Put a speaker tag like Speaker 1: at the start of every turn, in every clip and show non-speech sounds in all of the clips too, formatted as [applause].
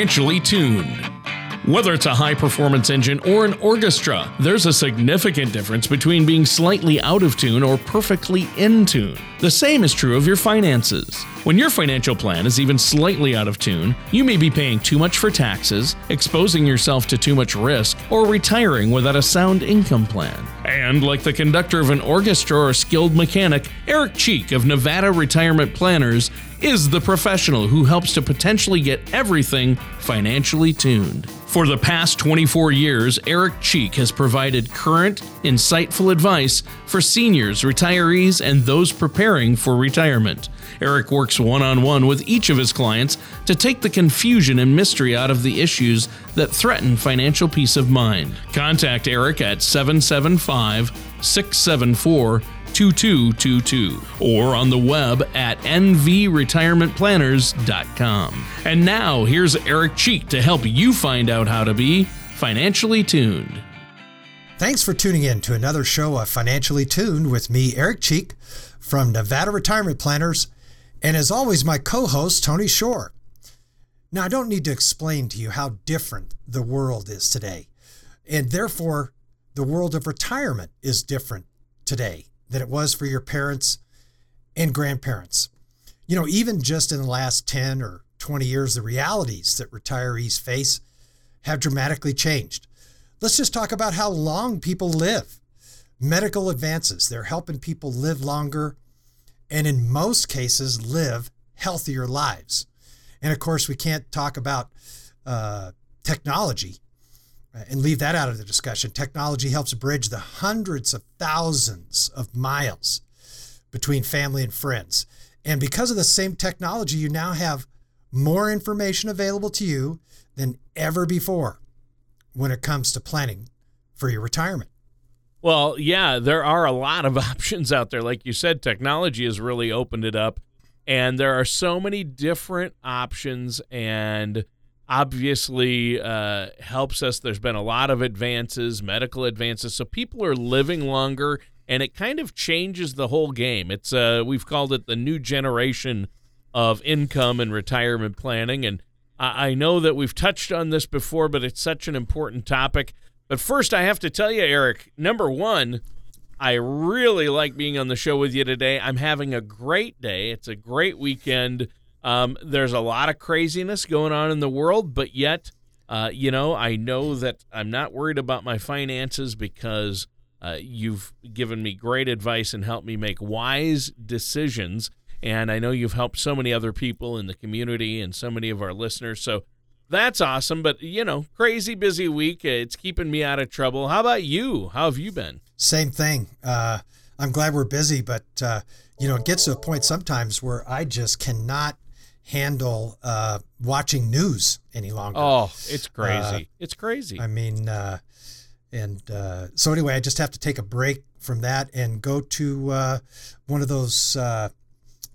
Speaker 1: financially tuned. Whether it's a high performance engine or an orchestra, there's a significant difference between being slightly out of tune or perfectly in tune. The same is true of your finances. When your financial plan is even slightly out of tune, you may be paying too much for taxes, exposing yourself to too much risk, or retiring without a sound income plan. And like the conductor of an orchestra or a skilled mechanic, Eric Cheek of Nevada Retirement Planners is the professional who helps to potentially get everything financially tuned. For the past 24 years, Eric Cheek has provided current, insightful advice for seniors, retirees, and those preparing for retirement. Eric works one on one with each of his clients to take the confusion and mystery out of the issues that threaten financial peace of mind. Contact Eric at 775 674 2222 or on the web at nvretirementplanners.com. And now here's Eric Cheek to help you find out how to be financially tuned.
Speaker 2: Thanks for tuning in to another show of Financially Tuned with me, Eric Cheek from Nevada Retirement Planners, and as always, my co host, Tony Shore. Now, I don't need to explain to you how different the world is today, and therefore, the world of retirement is different today than it was for your parents and grandparents. You know, even just in the last 10 or 20 years, the realities that retirees face have dramatically changed. Let's just talk about how long people live. Medical advances, they're helping people live longer and, in most cases, live healthier lives. And of course, we can't talk about uh, technology and leave that out of the discussion. Technology helps bridge the hundreds of thousands of miles between family and friends. And because of the same technology, you now have more information available to you than ever before when it comes to planning for your retirement.
Speaker 1: Well, yeah, there are a lot of [laughs] options out there. Like you said, technology has really opened it up, and there are so many different options and obviously uh, helps us. There's been a lot of advances, medical advances, so people are living longer, and it kind of changes the whole game. It's uh, we've called it the new generation of income and retirement planning, and I, I know that we've touched on this before, but it's such an important topic. But first, I have to tell you, Eric. Number one. I really like being on the show with you today. I'm having a great day. It's a great weekend. Um, there's a lot of craziness going on in the world, but yet, uh, you know, I know that I'm not worried about my finances because uh, you've given me great advice and helped me make wise decisions. And I know you've helped so many other people in the community and so many of our listeners. So that's awesome. But, you know, crazy busy week. It's keeping me out of trouble. How about you? How have you been?
Speaker 2: Same thing. Uh, I'm glad we're busy, but, uh, you know, it gets to a point sometimes where I just cannot handle uh, watching news any longer.
Speaker 1: Oh, it's crazy. Uh, it's crazy.
Speaker 2: I mean, uh, and uh, so anyway, I just have to take a break from that and go to uh, one of those uh,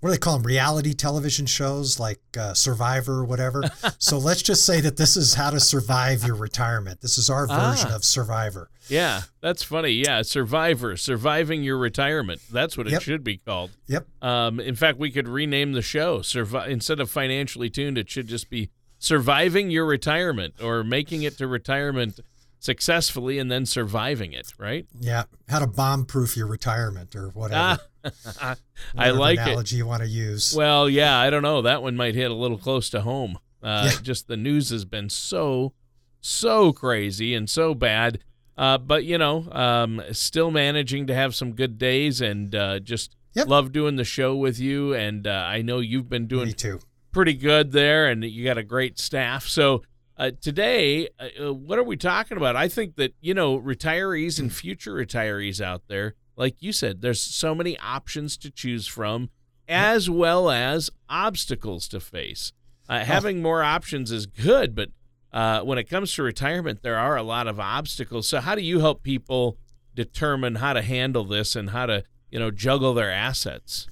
Speaker 2: what do they call them reality television shows like uh, survivor or whatever. [laughs] So let's just say that this is how to survive your retirement. This is our version ah. of survivor.
Speaker 1: Yeah that's funny. Yeah survivor surviving your retirement. That's what it yep. should be called.
Speaker 2: Yep.
Speaker 1: Um, in fact we could rename the show. Survi- instead of financially tuned it should just be surviving your retirement or making it to retirement successfully and then surviving it, right?
Speaker 2: Yeah, how to bomb-proof your retirement or whatever. [laughs]
Speaker 1: I like
Speaker 2: analogy it. you want to use.
Speaker 1: Well, yeah, I don't know. That one might hit a little close to home. Uh, yeah. Just the news has been so, so crazy and so bad. Uh, but you know, um, still managing to have some good days and uh, just yep. love doing the show with you. And uh, I know you've been doing pretty good there, and you got a great staff. So uh, today, uh, uh, what are we talking about? I think that, you know, retirees and future retirees out there, like you said, there's so many options to choose from, as well as obstacles to face. Uh, having more options is good, but uh, when it comes to retirement, there are a lot of obstacles. So, how do you help people determine how to handle this and how to, you know, juggle their assets?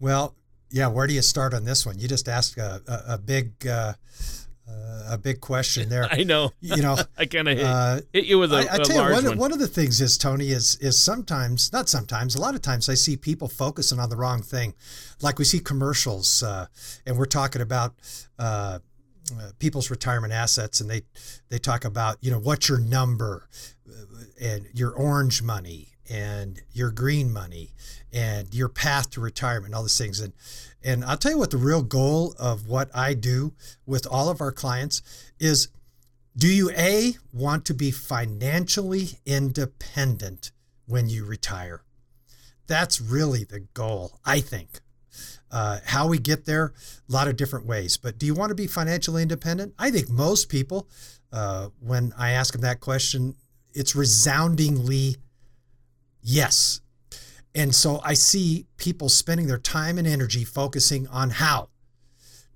Speaker 2: Well, yeah, where do you start on this one? You just asked a, a, a big uh, uh, a big question there. [laughs]
Speaker 1: I know.
Speaker 2: You know, [laughs]
Speaker 1: I kind of hit, uh, hit, you with a, I, I tell you,
Speaker 2: one,
Speaker 1: one.
Speaker 2: one of the things is Tony is is sometimes not sometimes a lot of times I see people focusing on the wrong thing, like we see commercials uh, and we're talking about uh, uh, people's retirement assets, and they they talk about you know what's your number, uh, and your orange money, and your green money, and your path to retirement, all these things, and and I'll tell you what the real goal of what I do with all of our clients is. Do you A, want to be financially independent when you retire? That's really the goal, I think. Uh, how we get there, a lot of different ways. But do you want to be financially independent? I think most people, uh, when I ask them that question, it's resoundingly yes. And so I see people spending their time and energy focusing on how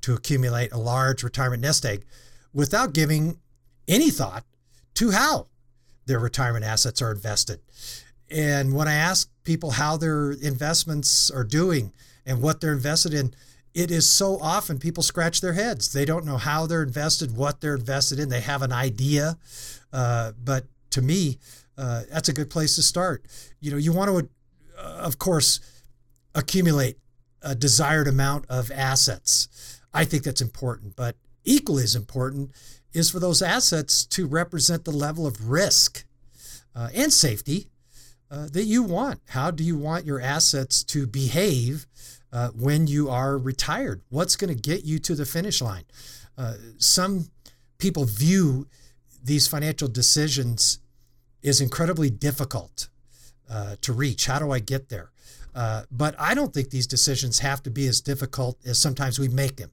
Speaker 2: to accumulate a large retirement nest egg without giving any thought to how their retirement assets are invested. And when I ask people how their investments are doing and what they're invested in, it is so often people scratch their heads. They don't know how they're invested, what they're invested in. They have an idea. Uh, but to me, uh, that's a good place to start. You know, you want to, uh, of course, accumulate a desired amount of assets. I think that's important. But equally as important is for those assets to represent the level of risk uh, and safety uh, that you want. How do you want your assets to behave uh, when you are retired? What's going to get you to the finish line? Uh, some people view these financial decisions as incredibly difficult uh, to reach. How do I get there? Uh, but I don't think these decisions have to be as difficult as sometimes we make them,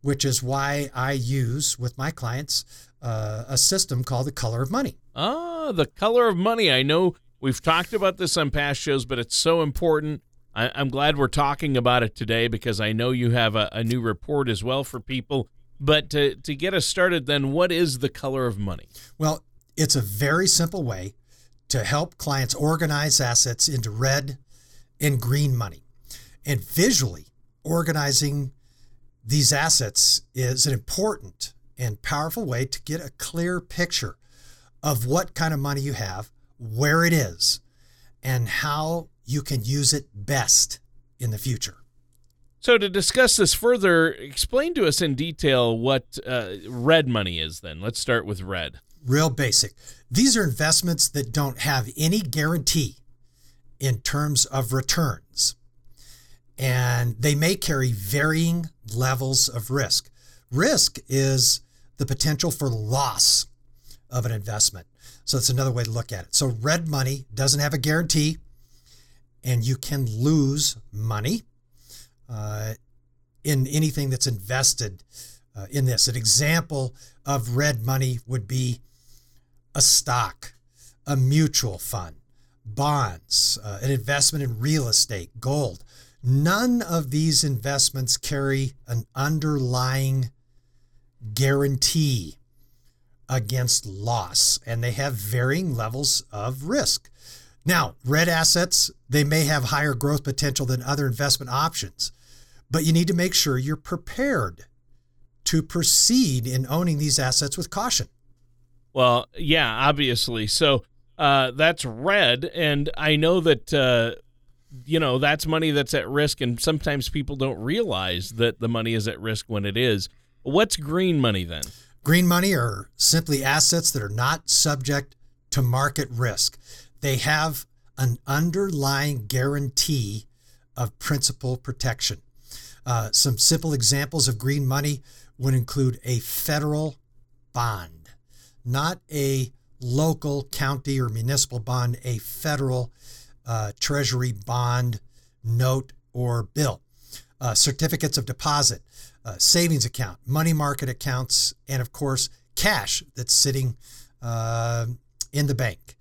Speaker 2: which is why I use with my clients a system called the color of money.
Speaker 1: Ah, the color of money. I know We've talked about this on past shows, but it's so important. I, am glad we're talking about it today because I know you have a, a new report as well for people. But to, to get us started, then, what is the color of money?
Speaker 2: Well, it's a very simple way to help clients organize assets into red and green money. And visually organizing these assets is an important and powerful way to get a clear picture of what kind of money you have where it is, and how you can use it best in the future.
Speaker 1: So, to discuss this further, explain to us in detail what uh, red money is then. Let's start with red.
Speaker 2: Real basic. These are investments that don't have any guarantee in terms of returns, and they may carry varying levels of risk. Risk is the potential for loss of an investment. So that's another way to look at it. So red money doesn't have a guarantee, and you can lose money uh, in anything that's invested uh, in this. An example of red money would be a stock, a mutual fund, bonds, uh, an investment in real estate, gold. None of these investments carry an underlying guarantee against loss, and they have varying levels of risk. Now, red assets, they may have higher growth potential than other investment options, but you need to make sure you're prepared to proceed in owning these assets with caution.
Speaker 1: Well, yeah, obviously. So uh, that's red, and I know that uh, you know that's money that's at risk, and sometimes people don't realize that the money is at risk when it is. What's green money then?
Speaker 2: Green money are simply assets that are not subject to market risk. They have an underlying guarantee of principal protection. Uh, some simple examples of green money would include a federal bond, not a local, county, or municipal bond, a federal uh, treasury bond, note, or bill. Uh, certificates of deposit, uh, savings account, money market accounts, and of course, cash that's sitting uh, in the bank.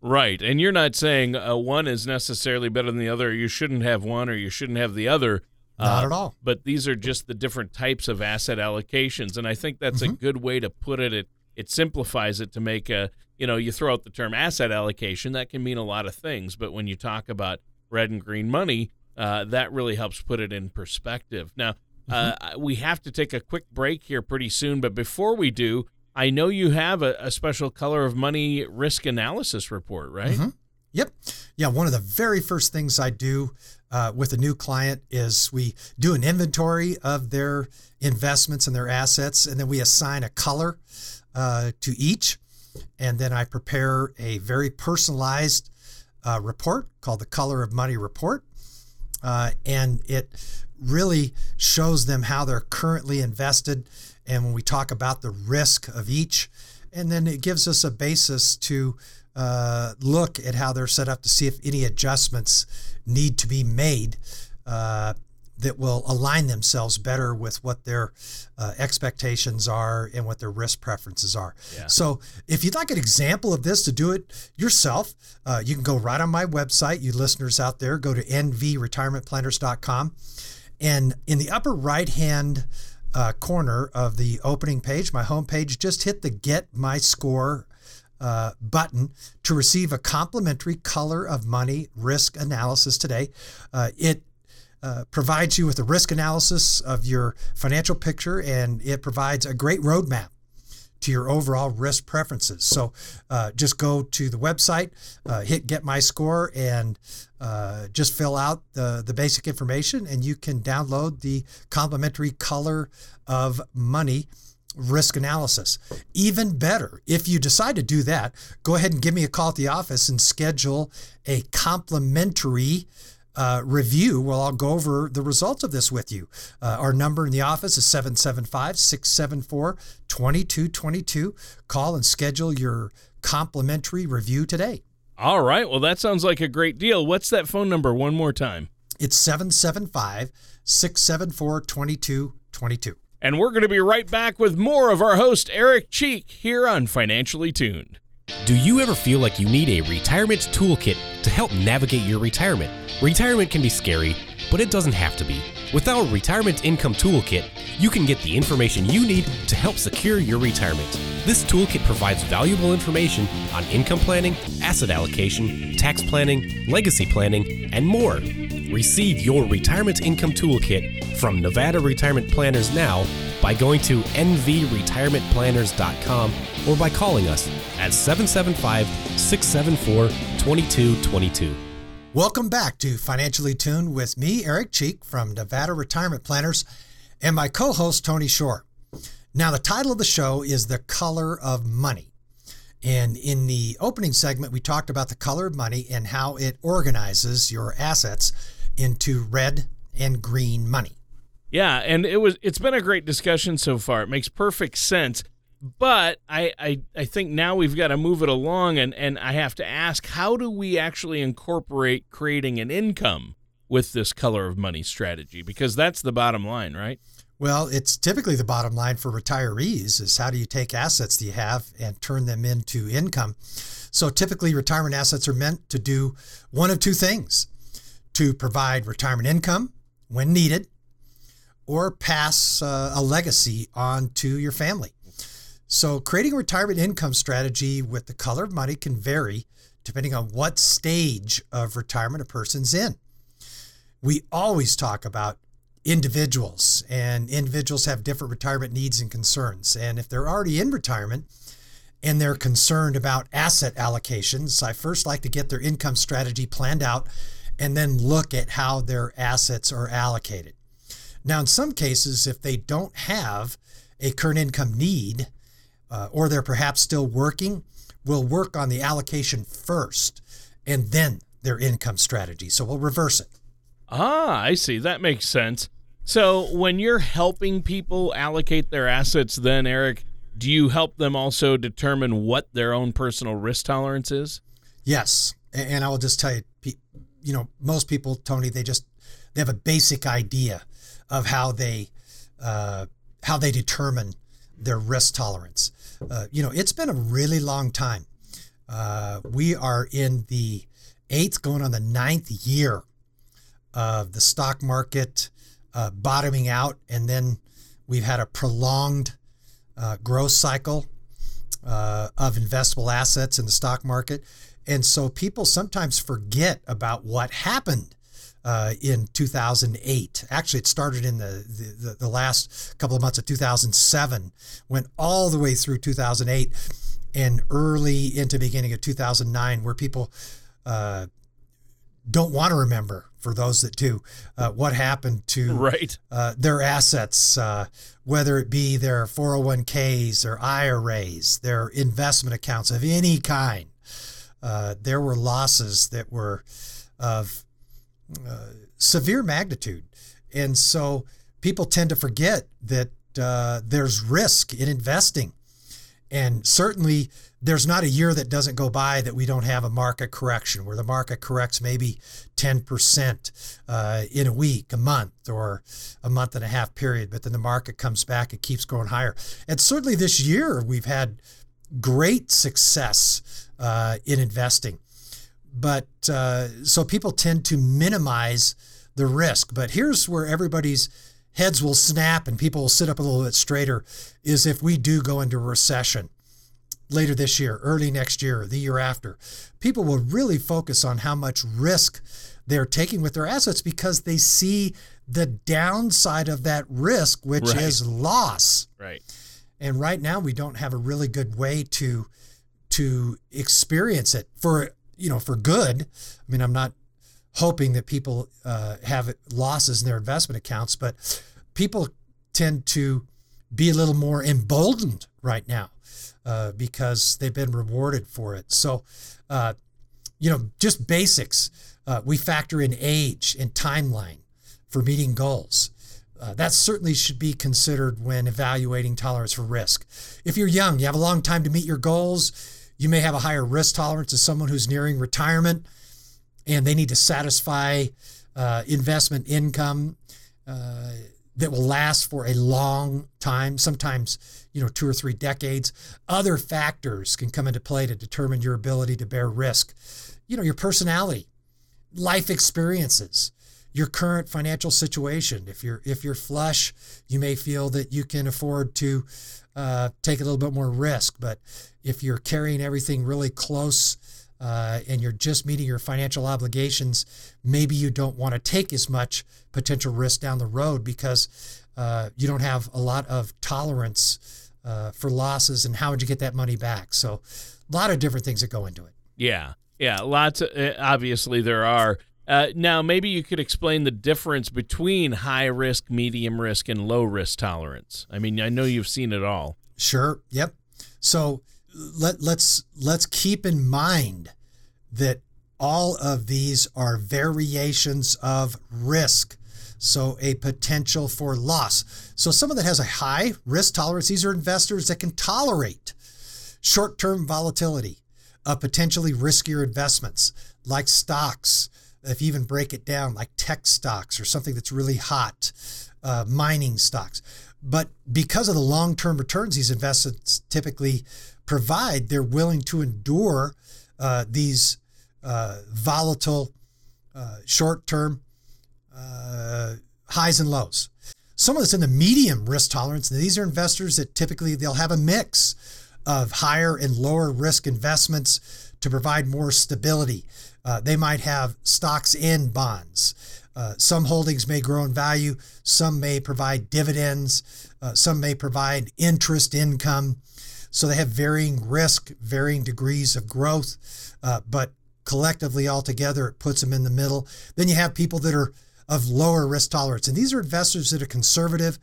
Speaker 1: Right. And you're not saying uh, one is necessarily better than the other. You shouldn't have one or you shouldn't have the other.
Speaker 2: Not uh, at all.
Speaker 1: But these are just the different types of asset allocations. And I think that's mm-hmm. a good way to put it. It, it simplifies it to make a, you know, you throw out the term asset allocation. That can mean a lot of things. But when you talk about red and green money, uh, that really helps put it in perspective. Now, Mm-hmm. Uh, we have to take a quick break here pretty soon, but before we do, I know you have a, a special color of money risk analysis report, right? Mm-hmm.
Speaker 2: Yep. Yeah. One of the very first things I do uh, with a new client is we do an inventory of their investments and their assets, and then we assign a color uh, to each. And then I prepare a very personalized uh, report called the Color of Money Report. Uh, and it really shows them how they're currently invested. And when we talk about the risk of each, and then it gives us a basis to uh, look at how they're set up to see if any adjustments need to be made uh, that will align themselves better with what their uh, expectations are and what their risk preferences are. Yeah. So, if you'd like an example of this to do it yourself, uh, you can go right on my website. You listeners out there, go to nvretirementplanners.com. And in the upper right hand uh, corner of the opening page, my homepage, just hit the Get My Score uh, button to receive a complimentary color of money risk analysis today. Uh, it uh, provides you with a risk analysis of your financial picture and it provides a great roadmap to your overall risk preferences. So uh, just go to the website, uh, hit Get My Score, and uh, just fill out the, the basic information, and you can download the complimentary color of money risk analysis. Even better, if you decide to do that, go ahead and give me a call at the office and schedule a complimentary uh, review. Well, I'll go over the results of this with you. Uh, our number in the office is 775 674 2222. Call and schedule your complimentary review today.
Speaker 1: All right. Well, that sounds like a great deal. What's that phone number one more time?
Speaker 2: It's 775 674 2222.
Speaker 1: And we're going to be right back with more of our host, Eric Cheek, here on Financially Tuned.
Speaker 3: Do you ever feel like you need a retirement toolkit to help navigate your retirement? Retirement can be scary, but it doesn't have to be. With our Retirement Income Toolkit, you can get the information you need to help secure your retirement. This toolkit provides valuable information on income planning, asset allocation, tax planning, legacy planning, and more. Receive your Retirement Income Toolkit from Nevada Retirement Planners now by going to nvretirementplanners.com or by calling us at 775 674 2222.
Speaker 2: Welcome back to Financially Tuned with me, Eric Cheek from Nevada Retirement Planners, and my co host, Tony Shore. Now, the title of the show is The Color of Money. And in the opening segment, we talked about the color of money and how it organizes your assets into red and green money.
Speaker 1: Yeah, and it was it's been a great discussion so far. It makes perfect sense. But I, I, I think now we've got to move it along, and, and I have to ask how do we actually incorporate creating an income with this color of money strategy? Because that's the bottom line, right?
Speaker 2: Well, it's typically the bottom line for retirees is how do you take assets that you have and turn them into income? So typically retirement assets are meant to do one of two things to provide retirement income when needed or pass uh, a legacy on to your family. So, creating a retirement income strategy with the color of money can vary depending on what stage of retirement a person's in. We always talk about individuals, and individuals have different retirement needs and concerns. And if they're already in retirement and they're concerned about asset allocations, I first like to get their income strategy planned out and then look at how their assets are allocated. Now, in some cases, if they don't have a current income need, uh, or they're perhaps still working, we'll work on the allocation first and then their income strategy. So we'll reverse it.
Speaker 1: Ah, I see. That makes sense. So when you're helping people allocate their assets, then, Eric, do you help them also determine what their own personal risk tolerance is?
Speaker 2: Yes. And I will just tell you, you know, most people, Tony, they just they have a basic idea of how they uh, how they determine their risk tolerance. Uh, you know, it's been a really long time. Uh, we are in the eighth, going on the ninth year of the stock market uh, bottoming out, and then we've had a prolonged uh, growth cycle uh, of investable assets in the stock market. And so people sometimes forget about what happened uh, in 2008. Actually, it started in the, the, the last couple of months of 2007, went all the way through 2008 and early into beginning of 2009, where people uh, don't want to remember for those that do uh, what happened to
Speaker 1: right
Speaker 2: uh, their assets, uh, whether it be their 401ks, their IRAs, their investment accounts of any kind. Uh, there were losses that were of severe magnitude. And so people tend to forget that uh, there's risk in investing. And certainly, there's not a year that doesn't go by that we don't have a market correction where the market corrects maybe 10% uh, in a week, a month, or a month and a half period. But then the market comes back, it keeps going higher. And certainly this year, we've had great success uh, in investing. But uh, so people tend to minimize the risk. But here's where everybody's heads will snap and people will sit up a little bit straighter is if we do go into a recession later this year, early next year, the year after. People will really focus on how much risk they're taking with their assets because they see the downside of that risk, which right. is loss.
Speaker 1: Right.
Speaker 2: And right now we don't have a really good way to to experience it for you know for good. I mean, I'm not hoping that people uh, have losses in their investment accounts, but people tend to be a little more emboldened right now uh, because they've been rewarded for it. So, uh, you know, just basics. Uh, we factor in age and timeline for meeting goals. Uh, that certainly should be considered when evaluating tolerance for risk. If you're young, you have a long time to meet your goals, you may have a higher risk tolerance as someone who's nearing retirement and they need to satisfy uh, investment income uh, that will last for a long time, sometimes you know two or three decades. Other factors can come into play to determine your ability to bear risk. You know, your personality, life experiences, your current financial situation. If you're if you're flush, you may feel that you can afford to uh, take a little bit more risk. But if you're carrying everything really close uh, and you're just meeting your financial obligations, maybe you don't want to take as much potential risk down the road because uh, you don't have a lot of tolerance uh, for losses and how would you get that money back. So, a lot of different things that go into it.
Speaker 1: Yeah, yeah, lots. Of, uh, obviously, there are. Uh, now, maybe you could explain the difference between high risk, medium risk, and low risk tolerance. I mean, I know you've seen it all.
Speaker 2: Sure. Yep. So let let's let's keep in mind that all of these are variations of risk. So a potential for loss. So someone that has a high risk tolerance, these are investors that can tolerate short-term volatility of potentially riskier investments like stocks. If you even break it down, like tech stocks or something that's really hot, uh, mining stocks. But because of the long-term returns these investments typically provide, they're willing to endure uh, these uh, volatile, uh, short term uh, highs and lows. Some of that's in the medium risk tolerance. these are investors that typically they'll have a mix of higher and lower risk investments to provide more stability. Uh, they might have stocks and bonds. Uh, some holdings may grow in value, some may provide dividends, uh, some may provide interest income. So they have varying risk, varying degrees of growth, uh, but collectively altogether, it puts them in the middle. Then you have people that are of lower risk tolerance. And these are investors that are conservative.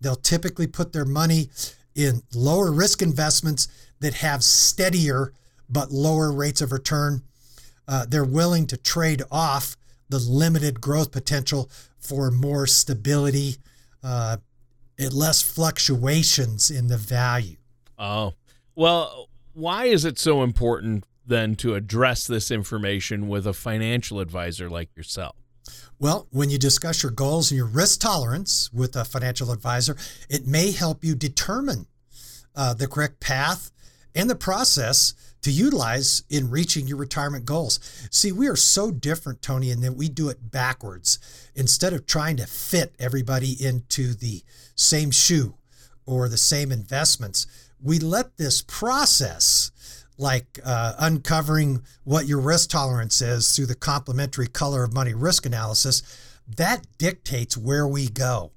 Speaker 2: They'll typically put their money in lower risk investments that have steadier but lower rates of return. Uh, they're willing to trade off the limited growth potential for more stability, uh, and less fluctuations in the value.
Speaker 1: Oh, well, why is it so important then to address this information with a financial advisor like yourself?
Speaker 2: Well, when you discuss your goals and your risk tolerance with a financial advisor, it may help you determine uh, the correct path and the process to utilize in reaching your retirement goals. See, we are so different, Tony, in that we do it backwards. Instead of trying to fit everybody into the same shoe or the same investments, we let this process, like uh, uncovering what your risk tolerance is through the complimentary color of money risk analysis, that dictates where we go.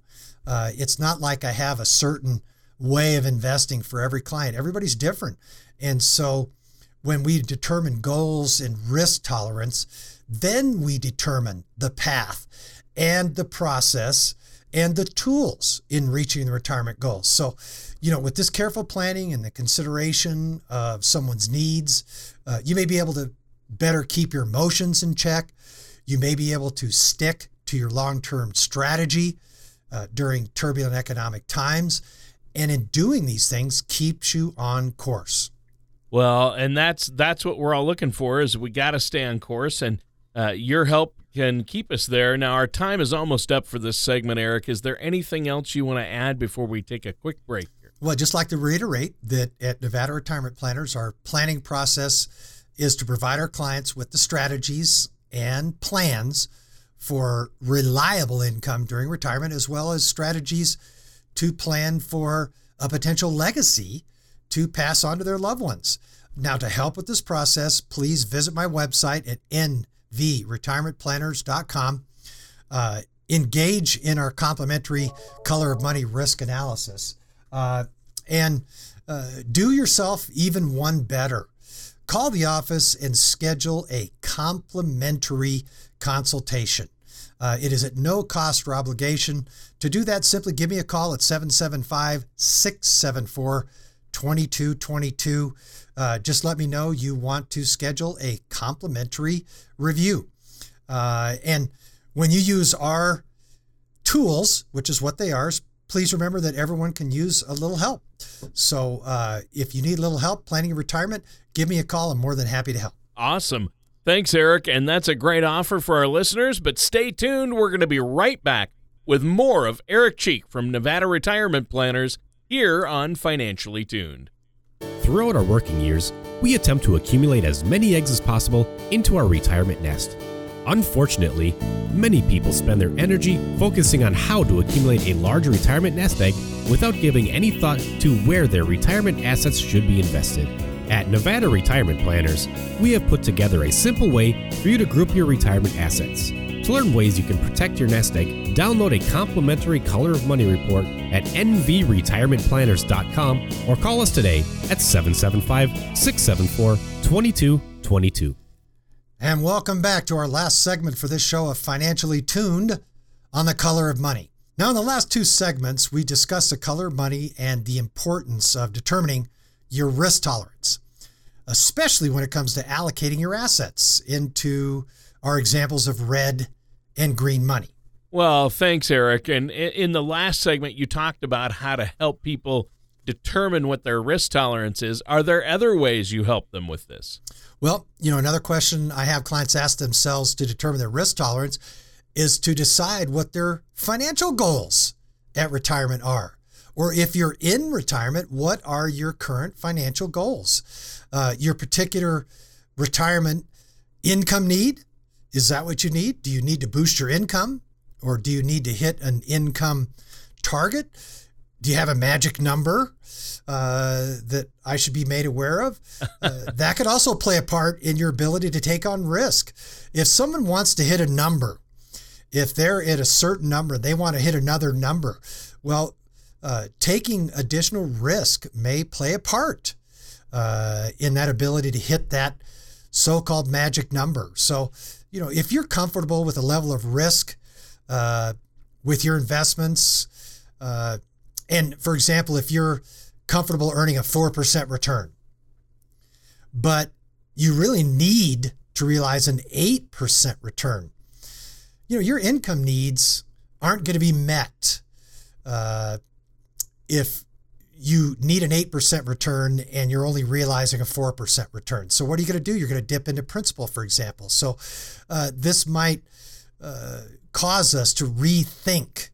Speaker 2: Uh, it's not like I have a certain way of investing for every client. Everybody's different. And so when we determine goals and risk tolerance, then we determine the path and the process and the tools in reaching the retirement goals. So, you know, with this careful planning and the consideration of someone's needs, uh, you may be able to better keep your emotions in check. You may be able to stick to your long term strategy uh, during turbulent economic times. And in doing these things, keeps you on course.
Speaker 1: Well, and that's that's what we're all looking for is we got to stay on course and uh, your help can keep us there. Now our time is almost up for this segment, Eric. Is there anything else you want to add before we take a quick break here?
Speaker 2: Well, I'd just like to reiterate that at Nevada Retirement Planners, our planning process is to provide our clients with the strategies and plans for reliable income during retirement, as well as strategies to plan for a potential legacy to pass on to their loved ones. Now, to help with this process, please visit my website at nvretirementplanners.com. Uh, engage in our complimentary color of money risk analysis uh, and uh, do yourself even one better. Call the office and schedule a complimentary consultation. Uh, it is at no cost or obligation. To do that, simply give me a call at 775 674 2222. Uh, just let me know you want to schedule a complimentary review. Uh, and when you use our tools, which is what they are, please remember that everyone can use a little help. So uh, if you need a little help planning retirement, give me a call. I'm more than happy to help.
Speaker 1: Awesome. Thanks, Eric. And that's a great offer for our listeners. But stay tuned. We're going to be right back with more of Eric Cheek from Nevada Retirement Planners here on Financially Tuned.
Speaker 3: Throughout our working years, we attempt to accumulate as many eggs as possible into our retirement nest. Unfortunately, many people spend their energy focusing on how to accumulate a larger retirement nest egg without giving any thought to where their retirement assets should be invested. At Nevada Retirement Planners, we have put together a simple way for you to group your retirement assets. To learn ways you can protect your nest egg, download a complimentary Color of Money report at nvretirementplanners.com or call us today at 775 674 2222.
Speaker 2: And welcome back to our last segment for this show of Financially Tuned on the Color of Money. Now, in the last two segments, we discussed the color of money and the importance of determining your risk tolerance, especially when it comes to allocating your assets into our examples of red and green money.
Speaker 1: Well, thanks, Eric. And in the last segment, you talked about how to help people determine what their risk tolerance is. Are there other ways you help them with this?
Speaker 2: Well, you know, another question I have clients ask themselves to determine their risk tolerance is to decide what their financial goals at retirement are. Or if you're in retirement, what are your current financial goals? Uh, your particular retirement income need? Is that what you need? Do you need to boost your income? Or do you need to hit an income target? Do you have a magic number uh, that I should be made aware of? [laughs] Uh, that could also play a part in your ability to take on risk. If someone wants to hit a number, if they're at a certain number, they want to hit another number. Well, uh, taking additional risk may play a part uh, in that ability to hit that so called magic number. So, you know, if you're comfortable with a level of risk uh, with your investments, uh, and for example, if you're comfortable earning a 4% return, but you really need to realize an 8% return, you know, your income needs aren't going to be met uh, if you need an 8% return and you're only realizing a 4% return. So, what are you going to do? You're going to dip into principal, for example. So, uh, this might uh, cause us to rethink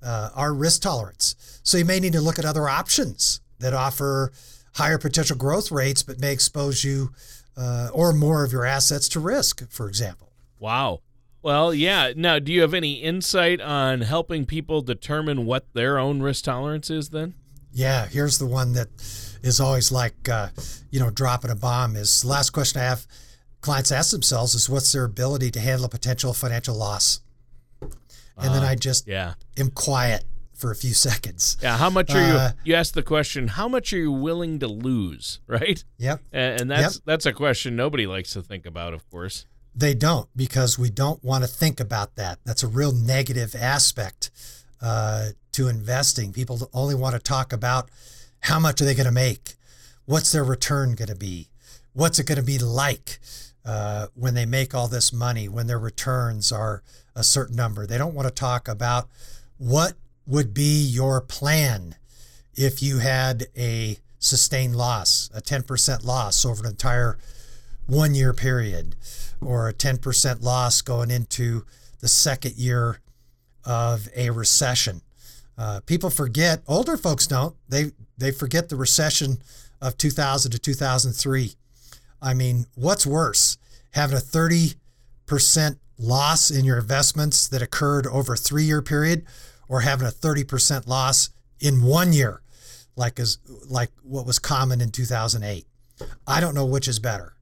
Speaker 2: uh, our risk tolerance. So, you may need to look at other options that offer higher potential growth rates, but may expose you uh, or more of your assets to risk, for example.
Speaker 1: Wow. Well, yeah. Now, do you have any insight on helping people determine what their own risk tolerance is then?
Speaker 2: Yeah, here's the one that is always like, uh, you know, dropping a bomb. Is the last question I have clients ask themselves is what's their ability to handle a potential financial loss? And uh, then I just
Speaker 1: yeah.
Speaker 2: am quiet for a few [laughs] seconds.
Speaker 1: Yeah, how much are
Speaker 2: Uh,
Speaker 1: you? You asked the question, how much are you willing to lose, [laughs] right?
Speaker 2: Yep.
Speaker 1: And, and that's
Speaker 2: Yep.
Speaker 1: that's a question nobody likes to think about, of course.
Speaker 2: They don't because we don't want to think about that. That's a real negative aspect uh, to investing. People only want to talk about how much are they going to make? What's their return going to be? What's it going to be like uh, when they make all this money, when their returns are a certain number? They don't want to talk about what would be your plan if you had a sustained loss, a 10% loss over an entire one year period, or a 10% loss going into the second year of a recession. Uh, people forget, older folks don't, they, they forget the recession of 2000 to 2003. I mean, what's worse, having a 30% loss in your investments that occurred over a three year period, or having a 30% loss in one year, like as like what was common in 2008? I don't know which is better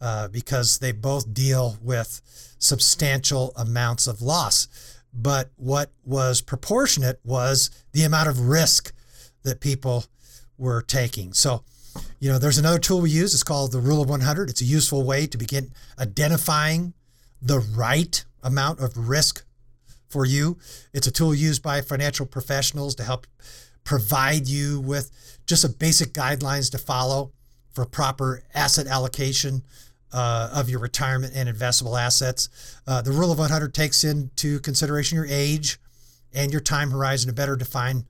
Speaker 2: uh, because they both deal with substantial amounts of loss. But what was proportionate was the amount of risk that people were taking. So, you know, there's another tool we use. It's called the Rule of 100. It's a useful way to begin identifying the right amount of risk for you. It's a tool used by financial professionals to help provide you with just some basic guidelines to follow for proper asset allocation uh, of your retirement and investable assets. Uh, the Rule of 100 takes into consideration your age and your time horizon to better define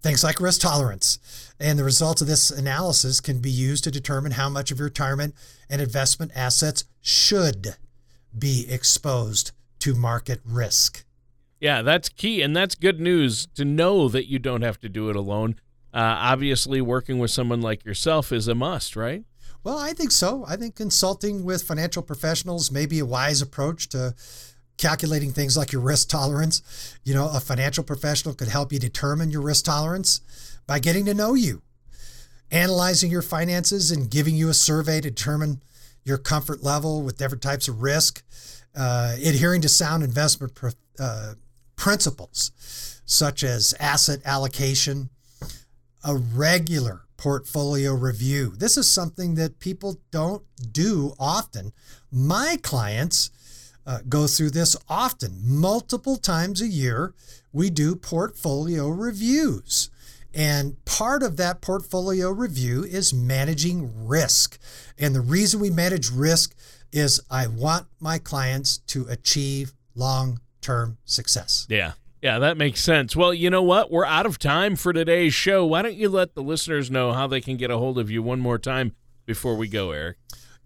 Speaker 2: things like risk tolerance. And the results of this analysis can be used to determine how much of your retirement and investment assets should be exposed to market risk.
Speaker 1: Yeah, that's key, and that's good news to know that you don't have to do it alone. Uh, obviously, working with someone like yourself is a must, right?
Speaker 2: Well, I think so. I think consulting with financial professionals may be a wise approach to calculating things like your risk tolerance. You know, a financial professional could help you determine your risk tolerance by getting to know you, analyzing your finances, and giving you a survey to determine your comfort level with different types of risk, uh, adhering to sound investment pr- uh, principles such as asset allocation, a regular portfolio review. This is something that people don't do often. My clients uh, go through this often, multiple times a year. We do portfolio reviews. And part of that portfolio review is managing risk. And the reason we manage risk is I want my clients to achieve long term success.
Speaker 1: Yeah. Yeah, that makes sense. Well, you know what? We're out of time for today's show. Why don't you let the listeners know how they can get a hold of you one more time before we go, Eric?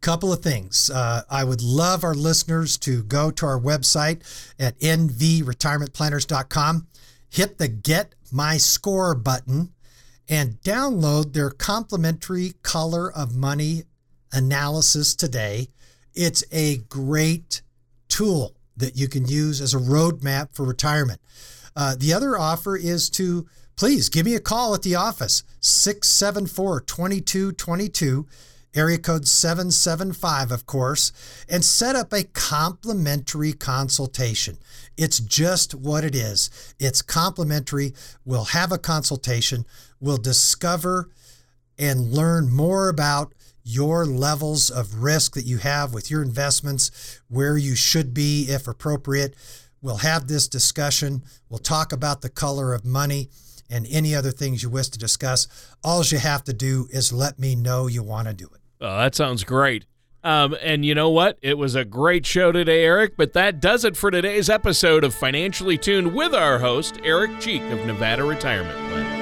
Speaker 2: couple of things. Uh, I would love our listeners to go to our website at nvretirementplanners.com, hit the Get My Score button, and download their complimentary Color of Money analysis today. It's a great tool that you can use as a roadmap for retirement. Uh, the other offer is to please give me a call at the office, 674 2222 area code 775, of course, and set up a complimentary consultation. It's just what it is. It's complimentary. We'll have a consultation. We'll discover and learn more about your levels of risk that you have with your investments, where you should be if appropriate. We'll have this discussion. We'll talk about the color of money and any other things you wish to discuss. All you have to do is let me know you want to do it.
Speaker 1: Oh, that sounds great. Um, and you know what? It was a great show today, Eric, but that does it for today's episode of Financially Tuned with our host, Eric Cheek of Nevada Retirement Plan.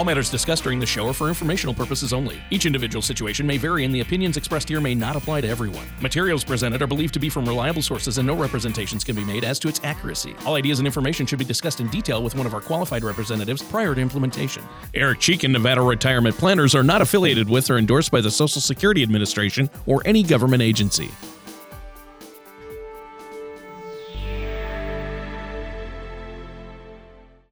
Speaker 1: All matters discussed during the show are for informational purposes only. Each individual situation may vary, and the opinions expressed here may not apply to everyone. Materials presented are believed to be from reliable sources, and no representations can be made as to its accuracy. All ideas and information should be discussed in detail with one of our qualified representatives prior to implementation. Eric Cheek and Nevada Retirement Planners are not affiliated with or endorsed by the Social Security Administration or any government agency.